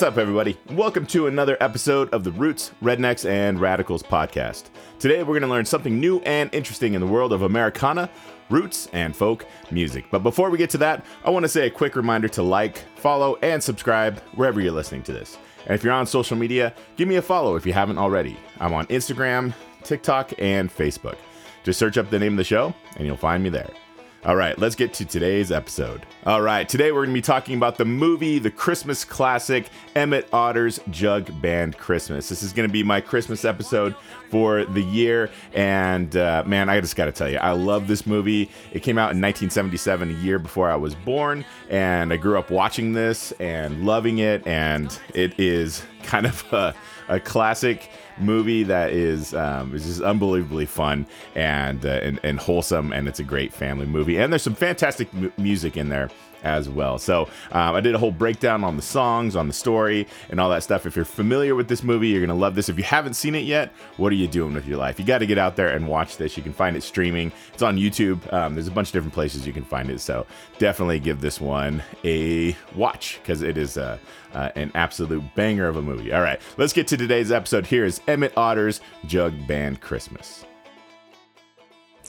What's up, everybody? Welcome to another episode of the Roots, Rednecks, and Radicals podcast. Today, we're going to learn something new and interesting in the world of Americana, roots, and folk music. But before we get to that, I want to say a quick reminder to like, follow, and subscribe wherever you're listening to this. And if you're on social media, give me a follow if you haven't already. I'm on Instagram, TikTok, and Facebook. Just search up the name of the show, and you'll find me there. All right, let's get to today's episode. All right, today we're going to be talking about the movie, the Christmas classic, Emmet Otter's Jug Band Christmas. This is going to be my Christmas episode for the year. And uh, man, I just got to tell you, I love this movie. It came out in 1977, a year before I was born. And I grew up watching this and loving it. And it is kind of a, a classic movie that is um, is just unbelievably fun and, uh, and and wholesome, and it's a great family movie. And there's some fantastic m- music in there as well. So um, I did a whole breakdown on the songs, on the story, and all that stuff. If you're familiar with this movie, you're gonna love this. If you haven't seen it yet, what are you doing with your life? You got to get out there and watch this. You can find it streaming. It's on YouTube. Um, there's a bunch of different places you can find it. So definitely give this one a watch because it is uh, uh, an absolute banger of a movie. All right, let's get to today's episode. Here is Emmet Otter's Jug Band Christmas.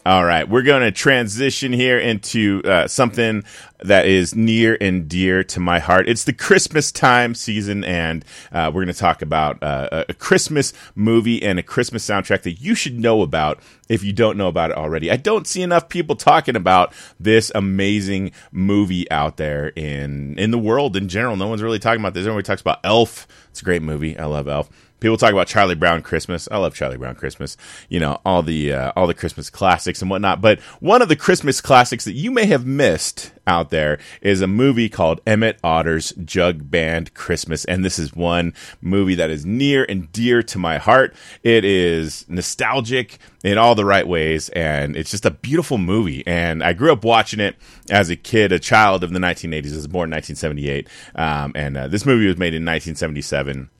All right, we're going to transition here into uh, something that is near and dear to my heart. It's the Christmas time season, and uh, we're going to talk about uh, a Christmas movie and a Christmas soundtrack that you should know about if you don't know about it already. I don't see enough people talking about this amazing movie out there in in the world in general. No one's really talking about this. Everybody talks about Elf. It's a great movie. I love Elf. People talk about Charlie Brown Christmas. I love Charlie Brown Christmas. You know all the uh, all the Christmas classics and whatnot. But one of the Christmas classics that you may have missed out there is a movie called Emmet Otter's Jug Band Christmas, and this is one movie that is near and dear to my heart. It is nostalgic in all the right ways, and it's just a beautiful movie. And I grew up watching it as a kid, a child of the 1980s. I was born in 1978, um, and uh, this movie was made in 1977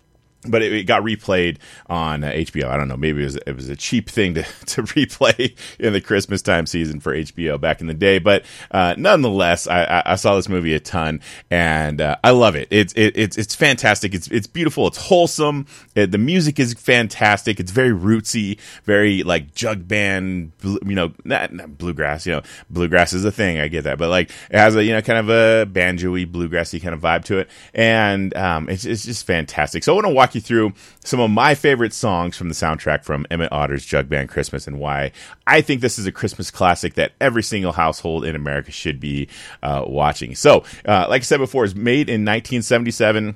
but it, it, got replayed on uh, HBO. I don't know, maybe it was it was a cheap thing to, to replay in the Christmas time season for HBO back in the day. But uh, nonetheless, I, I, saw this movie a ton, and uh, I love it. It's it, it's it's fantastic. It's it's beautiful. It's wholesome. The music is fantastic. It's very rootsy, very like jug band. You know, not, not, bluegrass. You know, bluegrass is a thing. I get that, but like it has a you know kind of a banjoy bluegrassy kind of vibe to it, and um, it's it's just fantastic. So I want to watch walk you through some of my favorite songs from the soundtrack from Emmet Otter's Jug Band Christmas and why I think this is a Christmas classic that every single household in America should be uh, watching. So, uh, like I said before, it's made in 1977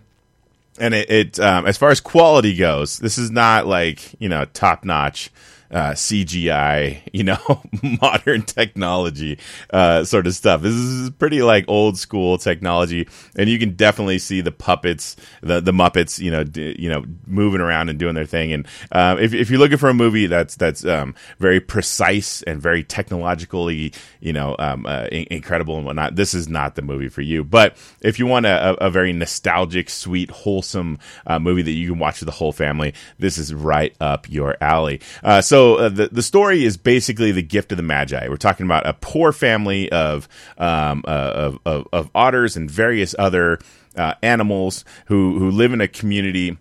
and it, it um, as far as quality goes, this is not like you know top notch uh, CGI, you know, modern technology uh, sort of stuff. This is pretty like old school technology, and you can definitely see the puppets, the the Muppets, you know, d- you know, moving around and doing their thing. And uh, if if you're looking for a movie that's that's um, very precise and very technologically, you know, um, uh, in- incredible and whatnot, this is not the movie for you. But if you want a, a very nostalgic, sweet, wholesome uh, movie that you can watch with the whole family, this is right up your alley. Uh, so so uh, the the story is basically the gift of the magi. We're talking about a poor family of um, uh, of, of, of otters and various other uh, animals who who live in a community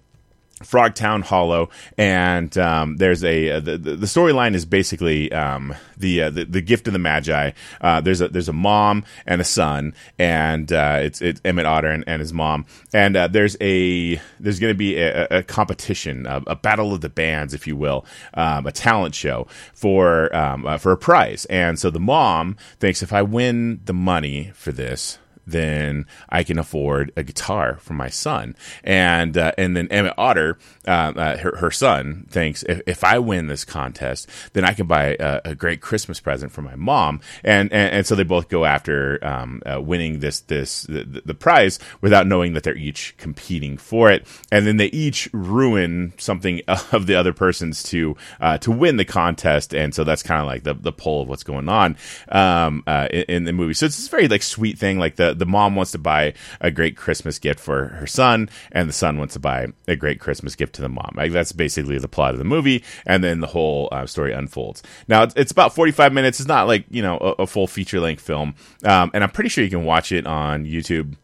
Frogtown Hollow, and um, there's a uh, the, the storyline is basically um, the, uh, the, the gift of the Magi. Uh, there's a there's a mom and a son, and uh, it's it's Emmet Otter and, and his mom, and uh, there's a there's going to be a, a competition, a, a, battle of the bands, if you will, um, a talent show for um, uh, for a prize, and so the mom thinks if I win the money for this then I can afford a guitar for my son. And uh, and then Emmet Otter, uh, uh, her, her son, thinks if, if I win this contest, then I can buy a, a great Christmas present for my mom. And and, and so they both go after um, uh, winning this this the, the, prize without knowing that they're each competing for it. And then they each ruin something of the other person's to uh, to win the contest. And so that's kind of like the the pull of what's going on um, uh, in, in the movie. So it's this very like sweet thing, like the the mom wants to buy a great Christmas gift for her son, and the son wants to buy a great Christmas gift to the mom. Like, that's basically the plot of the movie, and then the whole uh, story unfolds. Now it's, it's, about forty five minutes. It's not like you know a, a full feature length film, um, and I'm pretty sure you can watch it on YouTube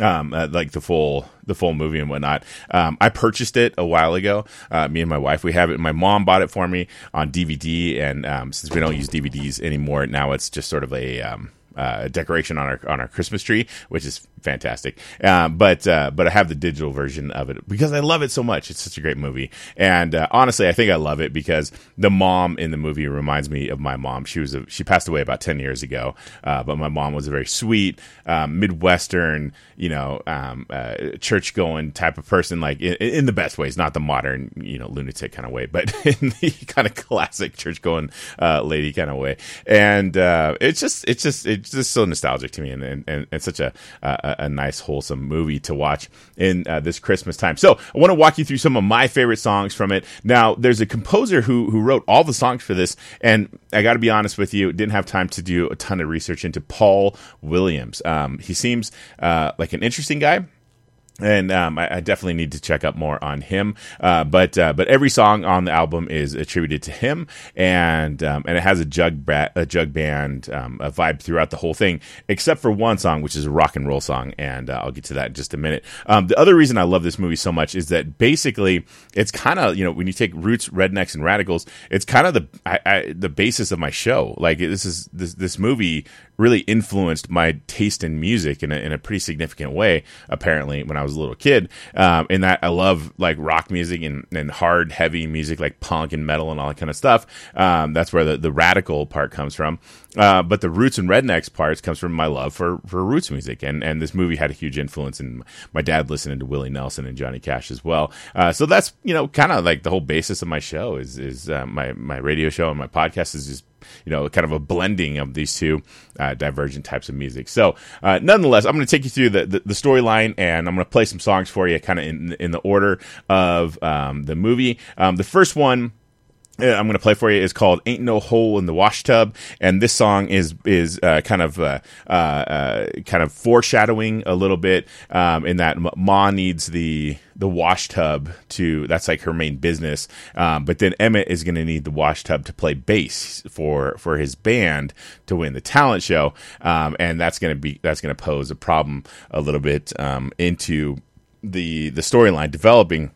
um, uh, like the full the full movie and whatnot. Um, I purchased it a while ago. Uh, me and my wife we have it. My mom bought it for me on DVD, and um, since we don't use DVDs anymore, now it's just sort of a um, uh, decoration on our on our Christmas tree, which is fantastic. Uh, but uh, but I have the digital version of it because I love it so much. It's such a great movie, and uh, honestly, I think I love it because the mom in the movie reminds me of my mom. She was a, she passed away about ten years ago, uh, but my mom was a very sweet um, Midwestern, you know, um, uh, church going type of person, like in, in, the best ways, not the modern, you know, lunatic kind of way, but in the kind of classic church going lady kind of way. And it's just it's just it's just so nostalgic to me, and and, and such a, a a, nice, wholesome movie to watch in uh, this Christmas time. So I want to walk you through some of my favorite songs from it. Now, there's a composer who who wrote all the songs for this, and I got to be honest with you, didn't have time to do a ton of research into Paul Williams. Um, he seems uh, like an interesting guy and um, I, I, definitely need to check up more on him. Uh, but uh, but every song on the album is attributed to him, and um, and it has a jug ba- a jug band um, a vibe throughout the whole thing, except for one song which is a rock and roll song, and uh, I'll get to that in just a minute. Um, the other reason I love this movie so much is that basically it's kind of you know when you take roots, rednecks, and radicals, it's kind of the I, I, the basis of my show. Like this is this this movie really influenced my taste in music in a, in a pretty significant way. Apparently, when I was a little kid, um, in that I love like rock music and, and hard, heavy music like punk and metal and all that kind of stuff. Um, that's where the, the radical part comes from. Uh, but the roots and rednecks parts comes from my love for, for roots music, and and this movie had a huge influence. And my dad listening to Willie Nelson and Johnny Cash as well. Uh, so that's you know kind of like the whole basis of my show is is uh, my my radio show and my podcast is just you know, kind of a blending of these two uh, divergent types of music. So, uh, nonetheless, I'm going to take you through the, the, the storyline and I'm going to play some songs for you kind of in, in the order of um, the movie. Um, the first one I'm going to play for you is called "Ain't No Hole in the Wash Tub," and this song is is uh, kind of uh, uh, uh kind of foreshadowing a little bit um, in that Ma needs the the wash tub to that's like her main business, um, but then Emmet is going to need the wash tub to play bass for for his band to win the talent show, um, and that's going to be that's going to pose a problem a little bit um, into the the storyline developing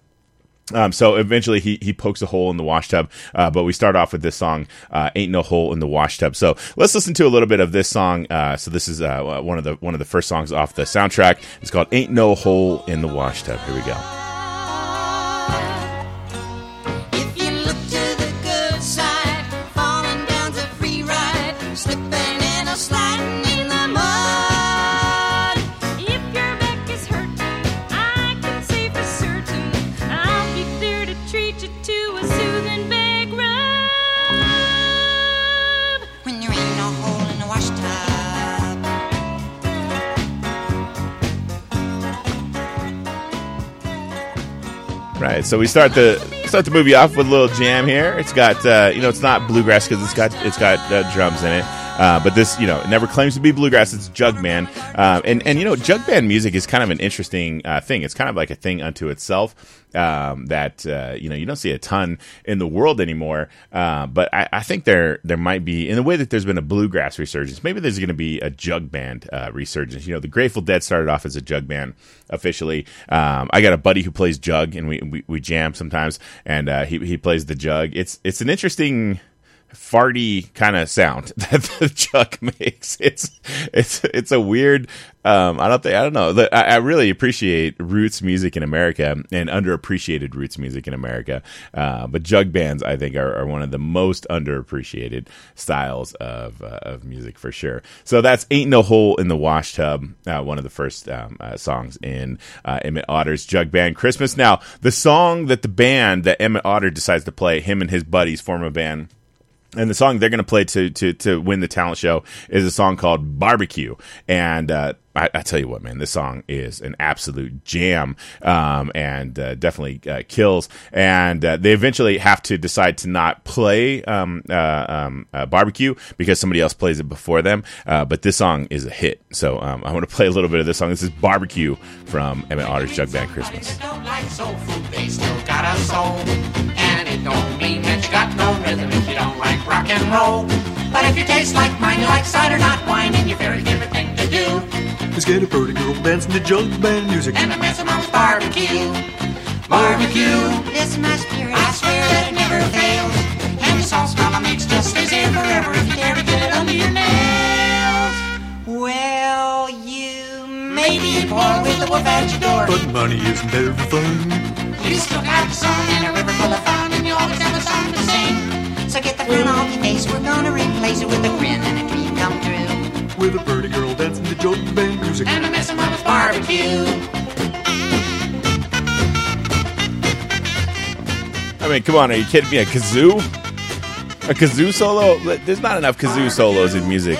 um, so eventually he, he pokes a hole in the washtub, uh, but we start off with this song, uh, "Ain't No Hole in the Washtub." So let's listen to a little bit of this song. Uh, so this is uh, one of the one of the first songs off the soundtrack. It's called "Ain't No Hole in the Washtub." Here we go. So we start the start the movie off with a little jam here. It's got uh, you know it's not bluegrass because it's got it's got uh, drums in it. Uh, but this, you know, never claims to be bluegrass. It's jug band, uh, and and you know, jug band music is kind of an interesting uh, thing. It's kind of like a thing unto itself um, that uh, you know you don't see a ton in the world anymore. Uh, but I, I, think there there might be in the way that there's been a bluegrass resurgence. Maybe there's going to be a jug band resurgence. You know, the Grateful Dead started off as a jug band officially. Um, I got a buddy who plays jug, and we we, we jam sometimes, and he he plays the jug. It's it's an interesting farty kind of sound that the jug makes. It's it's it's a weird. Um, I don't think I don't know. I, I, really appreciate roots music in America and underappreciated roots music in America. Uh, but jug bands, I think, are, are, one of the most underappreciated styles of uh, of music for sure. So that's "Ain't No Hole in the Wash Tub," uh, one of the first um, uh, songs in uh, Emmet Otter's jug band Christmas. Now, the song that the band that Emmet Otter decides to play, him and his buddies form a band and the song they're going to play to to to win the talent show is a song called Barbecue, and uh, I, I, tell you what, man, this song is an absolute jam, um, and uh, definitely uh, kills. And uh, they eventually have to decide to not play um, uh, um, uh, Barbecue because somebody else plays it before them. But this song is a hit, so um, I want to play a little bit of this song. This is Barbecue from Emmet Otter's Jug Band Christmas. Don't mean that you got no rhythm if you don't like rock and roll. But if you taste like mine, you like cider, not wine, and your favorite favorite thing to do Let's get a pretty girl dancing to jug band music. And a mess of mom's barbecue. Barbecue. is my spirit, I swear that it never fails. And the sauce mama makes just stays here forever if you dare to get it under your nails. Well, you may be poor with the wolf at your door. But money isn't everything. You still got the sun and a river full of So get the frown off your face, we're gonna replace it with a grin and a dream come true. With a pretty girl dancing to jug band music. And a mess of mama's barbecue. I mean, come on, are you kidding me? A kazoo? A kazoo solo? There's not enough kazoo solos in music.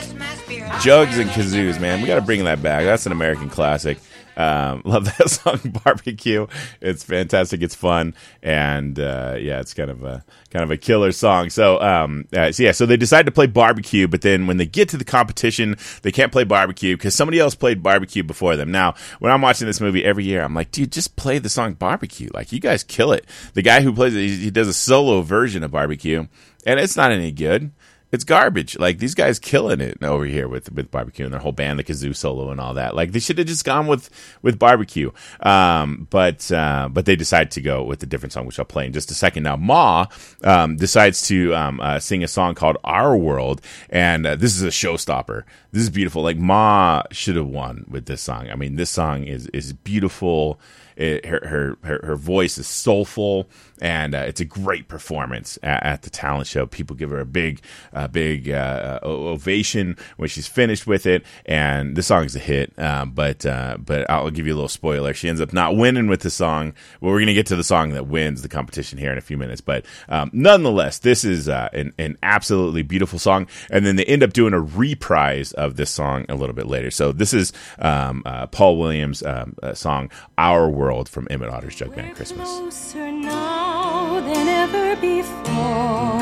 Jugs and kazoos, man. We got to bring that back. That's an American classic. Um, love that song, Barbecue. It's fantastic. It's fun, and uh, yeah, it's kind of a kind of a killer song. So, um, uh, so yeah, so they decide to play Barbecue, but then when they get to the competition, they can't play Barbecue because somebody else played Barbecue before them. Now, when I'm watching this movie every year, I'm like, dude, just play the song Barbecue. Like, you guys kill it. The guy who plays it, he, he does a solo version of Barbecue, and it's not any good it's garbage. Like these guys killing it over here with with barbecue and their whole band, the kazoo solo and all that. Like they should have just gone with with barbecue. Um, but uh, but they decide to go with a different song, which I'll play in just a second. Now Ma um, decides to um, uh, sing a song called Our World, and uh, this is a showstopper. This is beautiful. Like Ma should have won with this song. I mean, this song is is beautiful. It, her, her, her her voice is soulful, and uh, it's a great performance at, at, the talent show. People give her a big, uh, big uh, ovation when she's finished with it, and the song is a hit. Um, but uh, but I'll give you a little spoiler. She ends up not winning with the song. Well, we're gonna get to the song that wins the competition here in a few minutes, but um, nonetheless, this is uh, an, an absolutely beautiful song. And then they end up doing a reprise of this song a little bit later. So this is um, uh, Paul Williams' um, song "Our World." World from Emmet Otter's Jug Band Christmas. Closer now than ever before.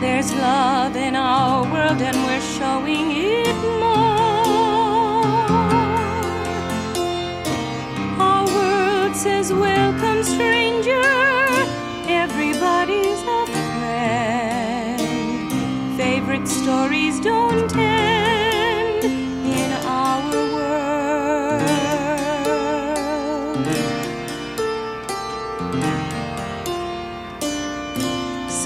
There's love in our world, and we're showing it more. Our world says, Welcome,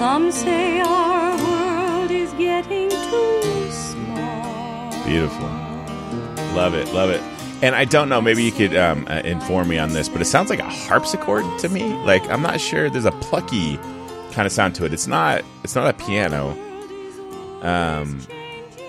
Some say our world is getting too small. Beautiful. Love it. Love it. And I don't know, maybe you could um, uh, inform me on this, but it sounds like a harpsichord to me. Like I'm not sure. There's a plucky kind of sound to it. It's not. It's not a piano. Um,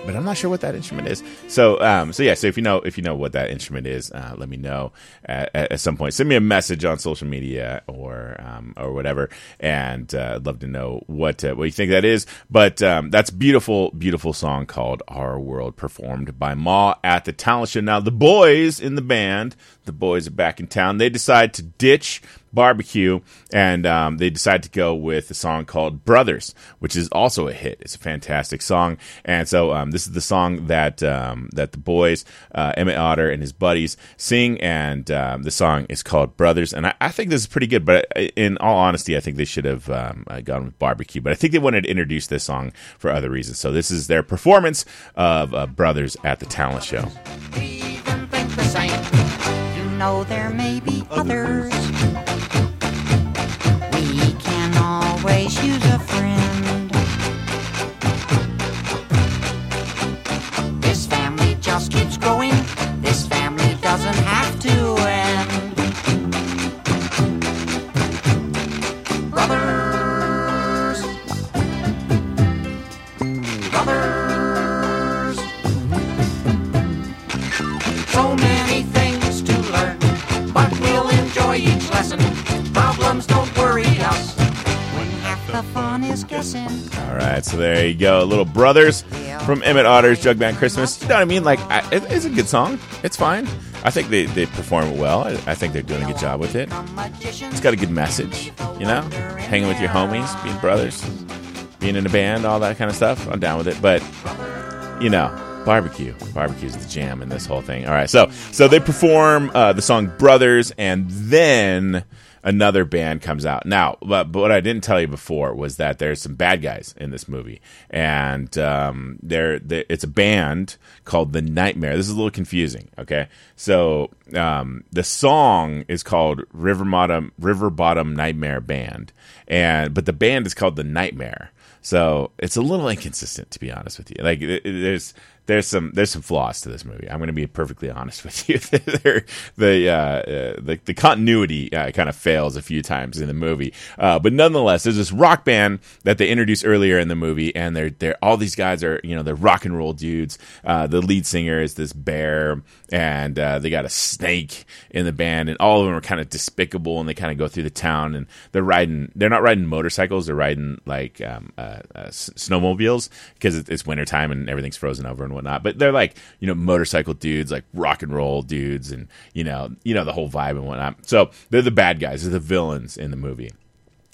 but I'm not sure what that instrument is. So, um, so yeah. So if you know, if you know what that instrument is, uh, let me know at, at, some point. Send me a message on social media or um, or whatever, and uh, I'd love to know what uh, what you think that is. But um, that's beautiful, beautiful song called "Our World," performed by Ma at the talent show. Now, the boys in the band, the boys are back in town. They decide to ditch barbecue, and um, they decide to go with a song called Brothers, which is also a hit. It's a fantastic song, and so um, this is the song that um, that the boys, uh, Emmet Otter and his buddies, sing, and um, the song is called Brothers. And I, I, think this is pretty good, but in all honesty, I think they should have um, uh, gone with barbecue. But I think they wanted to introduce this song for other reasons. So this is their performance of uh, Brothers at the talent show. Know there may be others right, so there you go. Little Brothers from Emmet Otter's Jug Band Christmas. You know what I mean? Like, I, it, it's a good song. It's fine. I think they, they perform well. I, I, think they're doing a good job with it. It's got a good message, you know? Hanging with your homies, being brothers, being in a band, all that kind of stuff. I'm down with it. But, you know, barbecue. Barbecue is the jam in this whole thing. All right, so so they perform uh, the song Brothers, and then another band comes out. Now, but, but what I didn't tell you before was that there's some bad guys in this movie, and um, they're, it's a band called the Nightmare. This is a little confusing. Okay, so um, the song is called River Bottom River Bottom Nightmare Band, and but the band is called the Nightmare. So it's a little inconsistent, to be honest with you. Like it- there's there's some there's some flaws to this movie. I'm going to be perfectly honest with you. The, uh, uh, the the continuity uh, kind of fails a few times in the movie, uh, but nonetheless, there's this rock band that they introduced earlier in the movie, and they're they're all these guys are you know they're rock and roll dudes. Uh, the lead singer is this bear, and uh, they got a snake in the band, and all of them are kind of despicable, and they kind of go through the town, and they're riding. They're not riding motorcycles; they're riding like um, snowmobiles because it- it's wintertime and everything's frozen over and whatnot. But they're like you know motorcycle dudes, like rock and roll dudes, and you know you know the whole vibe and whatnot. So they're the bad guys, they're the villains in the movie.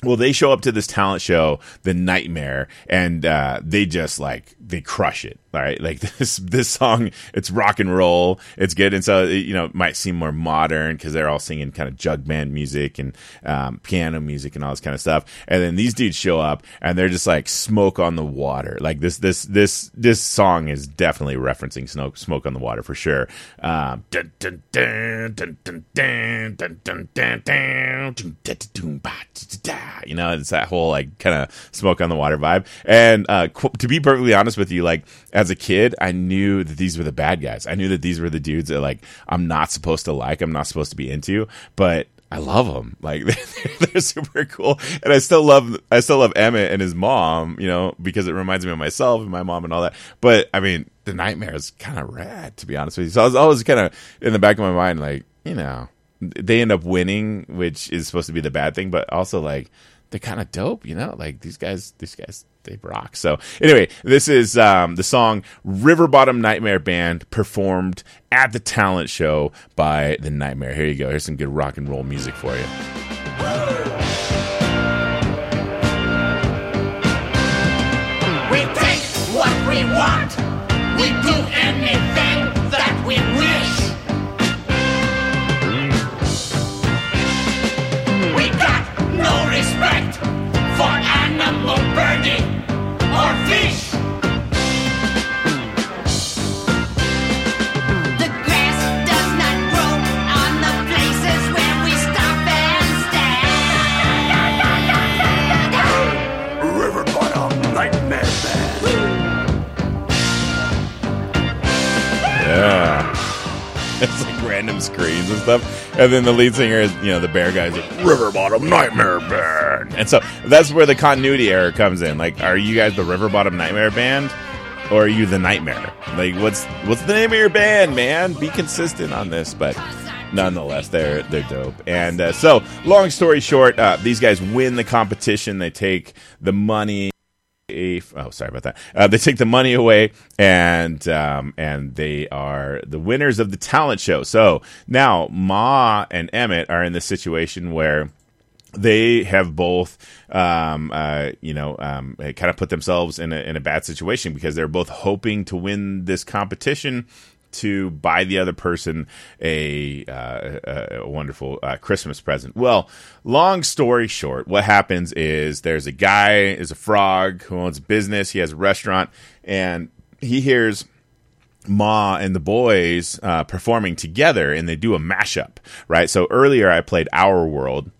Well, they show up to this talent show, The Nightmare, and uh, they just like they crush it all right like this this song it's rock and roll it's good and so you know it might seem more modern because they're all singing kind of jug band music and um, piano music and all this kind of stuff and then these dudes show up and they're just like smoke on the water like this this this this song is definitely referencing smoke smoke on the water for sure um, you know it's that whole like kind of smoke on the water vibe and uh, to be perfectly honest with you like as a kid, I knew that these were the bad guys. I knew that these were the dudes that like I'm not supposed to like, I'm not supposed to be into, but I love them. Like they're, they're super cool, and I still love I still love Emmet and his mom. You know, because it reminds me of myself and my mom and all that. But I mean, the nightmare is kind of rad, to be honest with you. So I was always kind of in the back of my mind, like you know, they end up winning, which is supposed to be the bad thing, but also like they're kind of dope. You know, like these guys, these guys. They rock. So anyway, this is um, the song River Bottom Nightmare Band performed at the talent show by the Nightmare. Here you go. Here's some good rock and roll music for you. We take what we want. We do anything And then the lead singer is, you know, the bear guy's like, River Bottom Nightmare Band. And so that's where the continuity error comes in. Like, are you guys the River Bottom Nightmare Band? Or are you the Nightmare? Like, what's what's the name of your band, man? Be consistent on this, but nonetheless, they're they're dope. And uh, so, long story short, uh, these guys win the competition. They take the money a oh sorry about that. Uh, they take the money away and um, and they are the winners of the talent show. So now ma and emmet are in this situation where they have both, um, uh, you know, um, kind of put themselves in a, in a bad situation because they're both hoping to win this competition to buy the other person a, uh, a wonderful uh, Christmas present. Well, long story short, what happens is there's a guy, is a frog who owns a business. He has a restaurant, and he hears Ma and the boys uh, performing together, and they do a mashup, right? So earlier I played Our World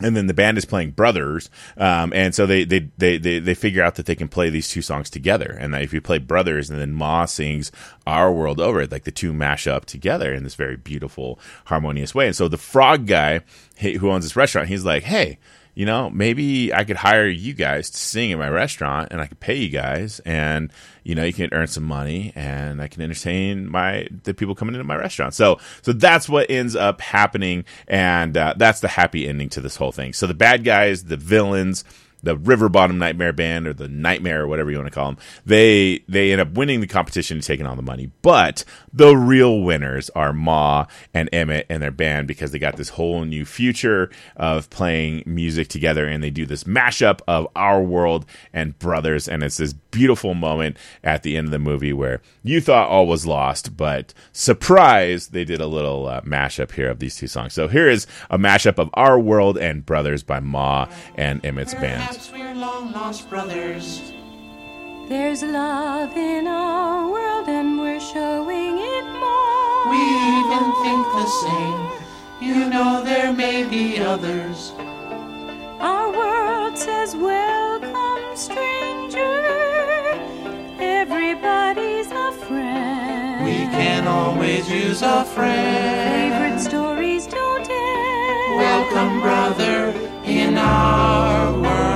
and then the band is playing brothers um, and so they, they they they they figure out that they can play these two songs together. And that if you play brothers and then ma sings our world over it like the two mash up together in this very beautiful harmonious way. And so the frog guy who owns this restaurant he's like hey you know, maybe I could hire you guys to sing in my restaurant and I could pay you guys and, you know, you can earn some money and I can entertain my, the people coming into my restaurant. So, so that's what ends up happening. And, uh, that's the happy ending to this whole thing. So the bad guys, the villains, the River Bottom Nightmare Band or the Nightmare or whatever you want to call them, they they end up winning the competition and taking all the money. But the real winners are Ma and Emmet and their band because they got this whole new future of playing music together and they do this mashup of Our World and Brothers and it's this beautiful moment at the end of the movie where you thought all was lost, but surprise, they did a little uh, mashup here of these two songs. So here is a mashup of Our World and Brothers by Ma and Emmet's band. Perhaps we're long lost brothers. There's love in our world and we're showing it more. We even think the same. You know there may be others. Our world says, Welcome, stranger. Can always use a friend. Favorite stories don't end. Welcome, brother, in our world.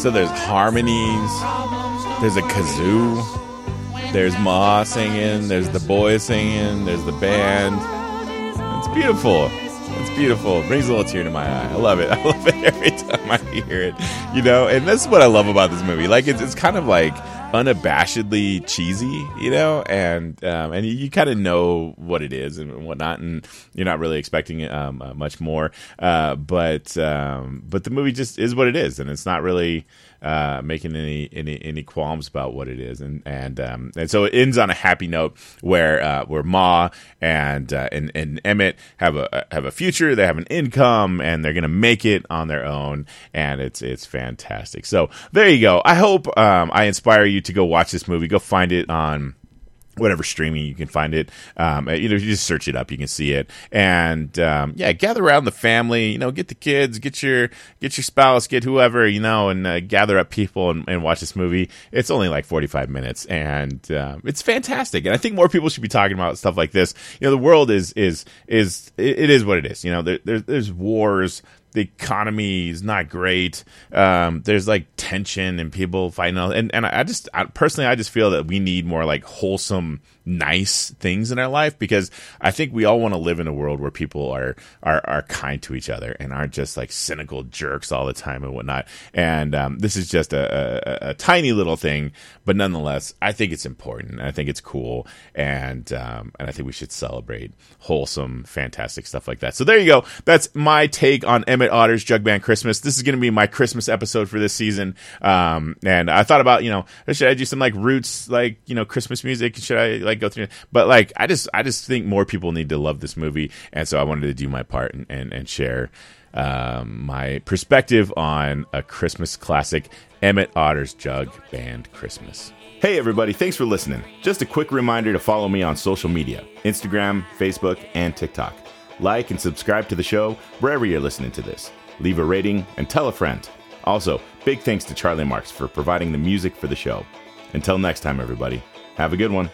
So there's harmonies, there's a kazoo, there's Ma singing, there's the boys singing, there's the band. It's beautiful. It's beautiful. It brings a little tear to my eye. I love it. I love it every time I hear it. You know, and that's what I love about this movie. Like it's it's kind of like unabashedly cheesy, you know, and um, and you, kind of know what it is and whatnot, and you're not really expecting um, uh, much more. Uh, but um, but the movie just is what it is, and it's not really uh, making any, any any qualms about what it is, and and um, and so it ends on a happy note where uh, where Ma and uh, and and Emmet have a have a future, they have an income, and they're gonna make it on their own, and it's it's fantastic. So there you go. I hope um, I inspire you to go watch this movie. Go find it on whatever streaming you can find it. Um, you know, you just search it up, you can see it, and um, yeah, gather around the family. You know, get the kids, get your get your spouse, get whoever you know, and uh, gather up people and, and watch this movie. It's only like forty five minutes, and um, it's fantastic. And I think more people should be talking about stuff like this. You know, the world is is is it, it is what it is. You know, there, there there's wars the economy is not great. Um, there's like tension and people fighting, and and I just I, personally I just feel that we need more like wholesome, nice things in our life because I think we all want to live in a world where people are are are kind to each other and aren't just like cynical jerks all the time and whatnot. And um, this is just a, a, a tiny little thing, but nonetheless, I think it's important. I think it's cool, and um, and I think we should celebrate wholesome, fantastic stuff like that. So there you go. That's my take on Emmet Otter's Jug Band Christmas. This is going to be my Christmas episode for this season. Um, and I thought about, you know, should I do some like roots, like, you know, Christmas music? Should I like go through? But like, I just, I just think more people need to love this movie. And so I wanted to do my part and, and, and share um, my perspective on a Christmas classic, Emmet Otter's Jug Band Christmas. Hey, everybody, thanks for listening. Just a quick reminder to follow me on social media Instagram, Facebook, and TikTok. Like and subscribe to the show wherever you're listening to this. Leave a rating and tell a friend. Also, big thanks to Charlie Marks for providing the music for the show. Until next time, everybody, have a good one.